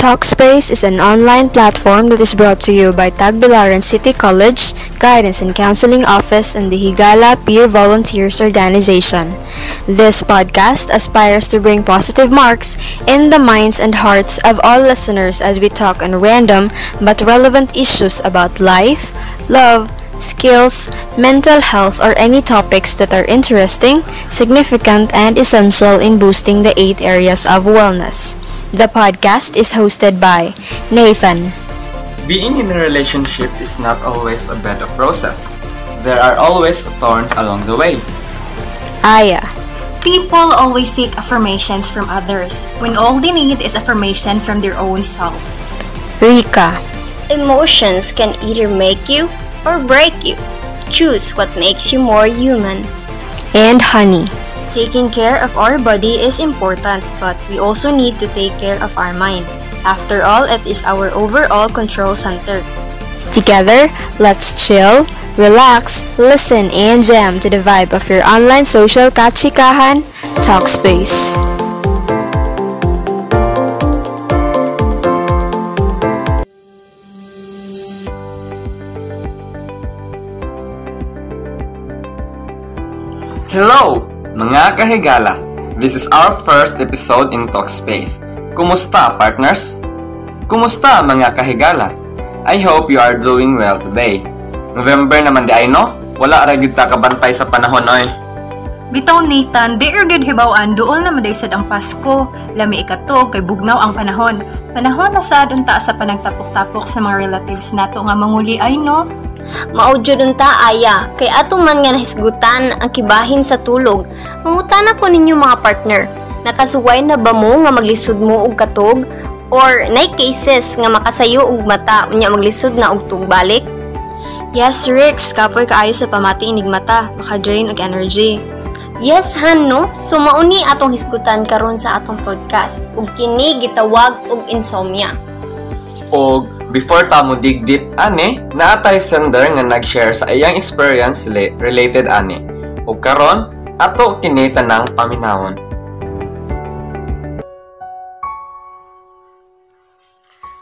Talkspace is an online platform that is brought to you by Tagbilaran City College, Guidance and Counseling Office, and the Higala Peer Volunteers Organization. This podcast aspires to bring positive marks in the minds and hearts of all listeners as we talk on random but relevant issues about life, love, skills, mental health, or any topics that are interesting, significant, and essential in boosting the eight areas of wellness. The podcast is hosted by Nathan, Being in a relationship is not always a bed of roses. There are always thorns along the way. Aya, People always seek affirmations from others when all they need is affirmation from their own self. Rika, Emotions can either make you or break you. Choose what makes you more human. and Honey. Taking care of our body is important, but we also need to take care of our mind. After all, it is our overall control center. Together, let's chill, relax, listen, and jam to the vibe of your online social kachikahan, Talkspace. Hello, mga kahigala! This is our first episode in Talkspace. Kumusta, partners? Kumusta, mga kahigala? I hope you are doing well today. November naman di ay no? Wala ra gyud ta kabantay sa panahon oy. Bitaw Nathan, di er good hibawaan dool na madaysad ang Pasko. Lami ikatog kay bugnaw ang panahon. Panahon na sad unta sa panagtapok-tapok sa mga relatives nato nga manguli ay no. Maudyo dun ta aya, kay ato man nga nahisgutan ang kibahin sa tulog. Mangutana ko ninyo mga partner, nakasuway na ba mo nga maglisod mo og katog? Or nay cases nga makasayo og mata unya maglisod na og tugbalik? Yes, Rix, kapoy kaayo sa pamati inigmata, maka-drain og energy. Yes, Han, no? So, mauni atong hisgutan karon sa atong podcast. Ug kini gitawag og insomnia. Og before ta mo dig deep ani, naatay sender nga nag-share sa iyang experience related ani. Ug karon, ato kini tanang paminawon.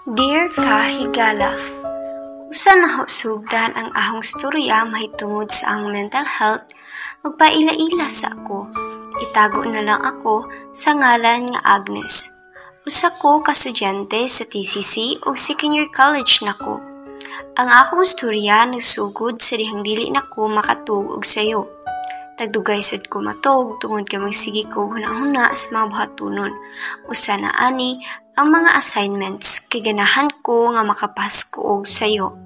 Dear Kahigala, usa na ho sugdan ang ahong storya mahitungod sa ang mental health, magpaila-ila sa ako. Itago na lang ako sa ngalan nga Agnes. Usa ko kasudyante sa TCC o year college nako. Ang akong storya nagsugod sa dihang dili nako makatug og sayo. Tagdugay sad ko matog tungod kay magsigi ko hunahuna sa mga buhatunon. Usa na ani ang mga assignments kay ganahan ko nga makapas ko og sayo.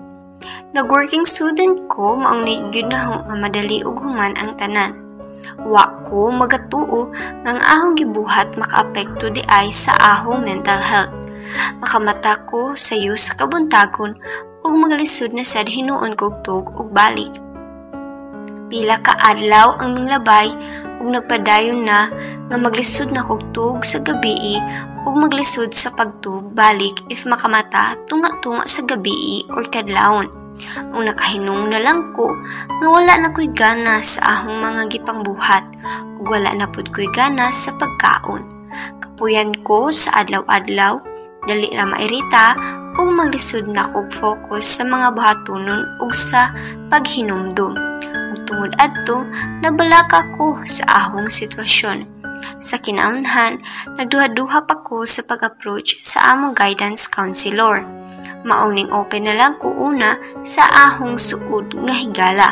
Nag-working student ko maong na nga madali og human ang tanan. Wa ko magatuo nga ang ahong gibuhat makaapekto di ay sa ahong mental health. Makamata ko sayo sa kabuntagon ug magalisod na sad hinuon kog tug og balik. Pila ka adlaw ang minglabay ug nagpadayon na nga maglisod na kog tug sa gabii ug maglisod sa pagtug balik if makamata tunga-tunga sa gabii or kadlawon. Ang nakahinung na lang ko nga wala na ko'y ganas sa ahong mga gipangbuhat ug wala na pud ko'y ganas sa pagkaon. Kapuyan ko sa adlaw-adlaw, dali ra mairita ug maglisod na kog focus sa mga buhatonon ug sa paghinumdum. Ug tungod adto, nabalaka ko sa ahong sitwasyon. Sa kinaunhan, nagduha-duha pa ko sa pag-approach sa among guidance counselor. Mauning open na lang ko una sa ahong suod nga higala.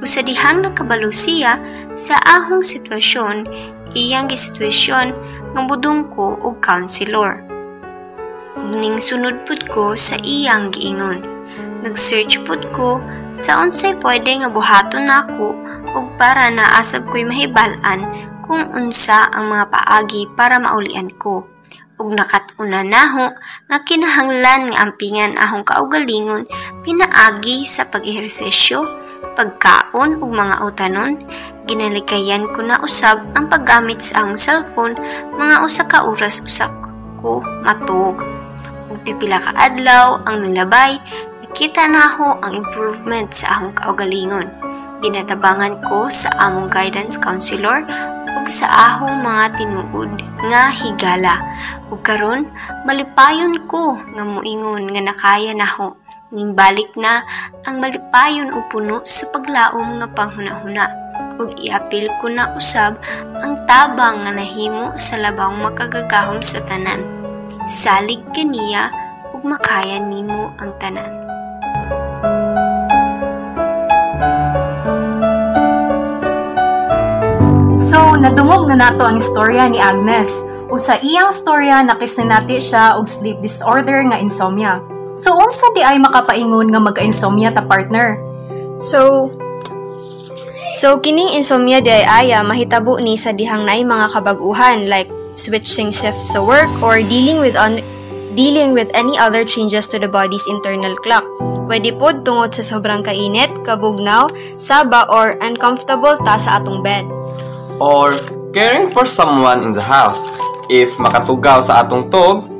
Usa dihang nakabalo siya sa ahong sitwasyon, iyang gisitwasyon nga budong ko og counselor. Ning sunod pud ko sa iyang giingon. Nag-search pud ko sa unsay pwede nga buhaton nako ug para naasab ko'y mahibal-an kung unsa ang mga paagi para maulian ko. Ug nakatuna naho nga kinahanglan nga ampingan ahong kaugalingon pinaagi sa pag-ehersesyo, pagkaon ug mga utanon, ginalikayan ko na usab ang paggamit sa akong cellphone mga usa ka oras usa ko matug. Ug pipila ka adlaw ang nilabay, nakita na ako ang improvement sa akong kaugalingon. Ginatabangan ko sa among guidance counselor sa ahong mga tinuod nga higala. Ug karon malipayon ko nga moingon nga nakaya naho. Ning balik na ang malipayon o puno sa paglaom nga panghunahuna. Ug iapil ko na usab ang tabang nga nahimo sa labang makagagahom sa tanan. Salig kaniya ug makaya nimo ang tanan nadungog na nato ang istorya ni Agnes. Ug sa iyang storya nakisinati siya og sleep disorder nga insomnia. So, unsa di ay makapaingon nga magka-insomnia ta partner? So, So, kining insomnia di ay aya mahitabo ni sa dihang naay mga kabag-uhan like switching shifts sa work or dealing with on dealing with any other changes to the body's internal clock. Pwede pod tungod sa sobrang kainit, kabugnaw, saba or uncomfortable ta sa atong bed. Or caring for someone in the house. If makatugaw sa atong tog,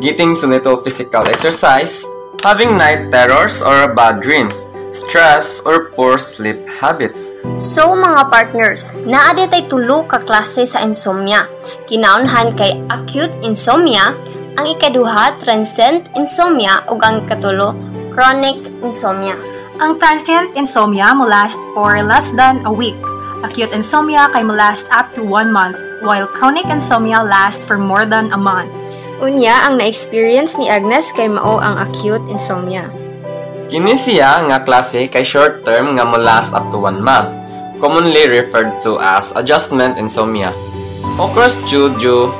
getting to little physical exercise, having night terrors or bad dreams, stress or poor sleep habits. So mga partners, naa di tay tulo ka klase sa insomnia. Kinaunhan kay acute insomnia, ang ikaduha transient insomnia ug ang katulo chronic insomnia. Ang transient insomnia mo last for less than a week. Acute insomnia kay mo last up to one month, while chronic insomnia last for more than a month. Unya, ang na-experience ni Agnes kay mao ang acute insomnia. Kini siya nga klase kay short term nga mo last up to 1 month, commonly referred to as adjustment insomnia. Occurs due due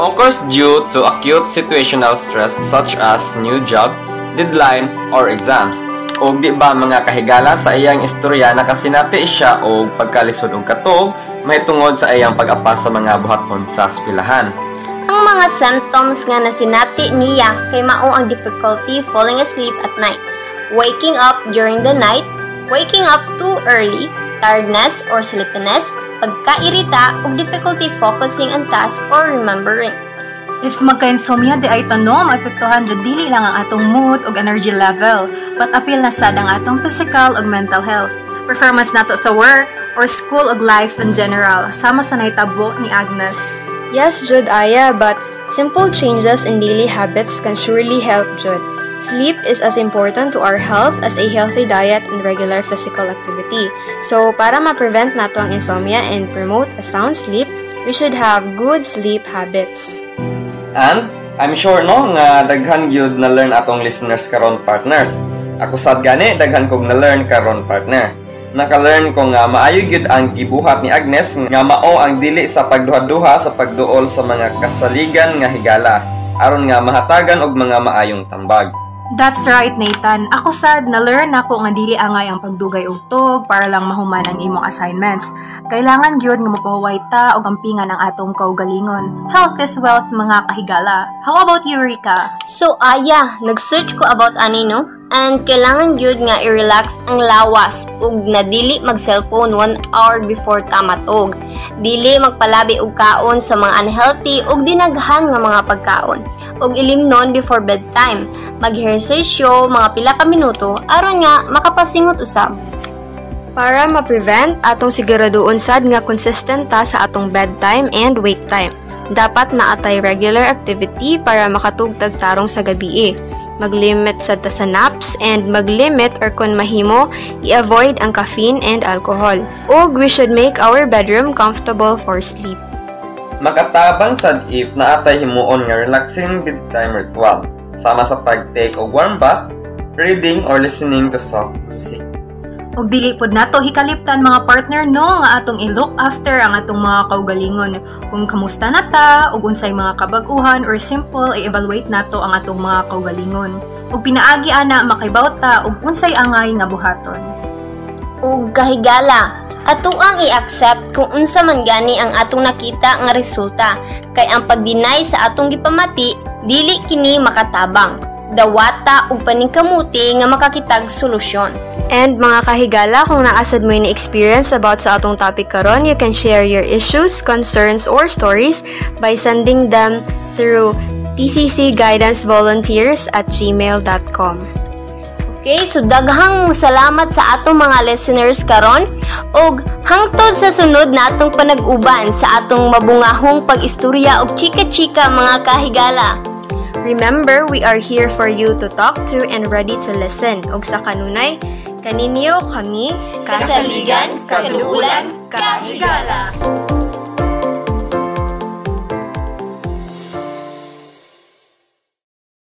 occurs due to acute situational stress such as new job, deadline, or exams. O di ba mga kahigala sa iyang istorya nakasinati siya o pagkalisod og katog may tungod sa iyang pag-apa sa mga buhaton sa eskwelahan. Ang mga symptoms nga nasinati niya kay mao ang difficulty falling asleep at night, waking up during the night, waking up too early, tiredness or sleepiness, pagkairita ug difficulty focusing on task or remembering. If magka-insomnia di ay tanom, apektuhan dyan dili lang ang atong mood ug energy level, but apil na sad ang atong physical ug mental health. Performance nato sa work or school ug life in general, sama sa naitabo ni Agnes. Yes, Jud Aya, but simple changes in daily habits can surely help Jud. Sleep is as important to our health as a healthy diet and regular physical activity. So, para ma-prevent nato ang insomnia and promote a sound sleep, we should have good sleep habits. And I'm sure no nga daghan gyud na learn atong listeners karon partners. Ako sad gani daghan kog na learn karon partner. Naka-learn ko nga maayo gyud ang gibuhat ni Agnes nga mao ang dili sa pagduha-duha sa pagduol sa mga kasaligan nga higala aron nga mahatagan og mga maayong tambag. That's right, Nathan. Ako sad na learn ako nga dili angay ang pagdugay og tog para lang mahuman ang imong assignments. Kailangan gyud nga mapahuway ta og ampingan ang atong kaugalingon. Health is wealth, mga kahigala. How about you, Rika? So aya, nag-search ko about ani no? And kailangan gyud nga i-relax ang lawas ug na dili mag-cellphone 1 hour before ta matog. Dili magpalabi og kaon sa mga unhealthy ug dinaghan nga mga pagkaon. Ug ilimnon before bedtime. Mag-ehersisyo mga pila ka minuto aron nga makapasingot usab. Para ma-prevent, atong siguraduon sad nga consistent ta sa atong bedtime and wake time. Dapat naatay regular activity para makatugtag tarong sa gabi Mag-limit sa naps and mag-limit or kung mahimo, i-avoid ang caffeine and alcohol. Ug we should make our bedroom comfortable for sleep. Makatabang sad if naatay himuon nga relaxing bedtime ritual sama sa pag-take og warm bath, reading or listening to soft music. Ug dili pod nato hikaliptan mga partner no nga atong i-look after ang atong mga kaugalingon. Kung kamusta na ta ug unsay mga kabag-uhan or simple i-evaluate nato ang atong mga kaugalingon. Ug pinaagi ana makaibaw ta ug unsay angay nga buhaton. ug kahigala. Ato ang i-accept kung unsa man gani ang atong nakita nga resulta kay ang pagdinay sa atong gipamati dili kini makatabang. Dawata ug paningkamuti nga makakitag solusyon. And mga kahigala, kung naasad mo yung experience about sa atong topic karon, you can share your issues, concerns, or stories by sending them through tccguidancevolunteers at gmail.com. Okay, so daghang salamat sa atong mga listeners karon ug hangtod sa sunod natong panag-uban sa atong mabungahong pag-istorya og chika-chika mga kahigala. Remember, we are here for you to talk to and ready to listen. Og sa kanunay, kaninyo kami Kasaligan, kaduulan, kahigala.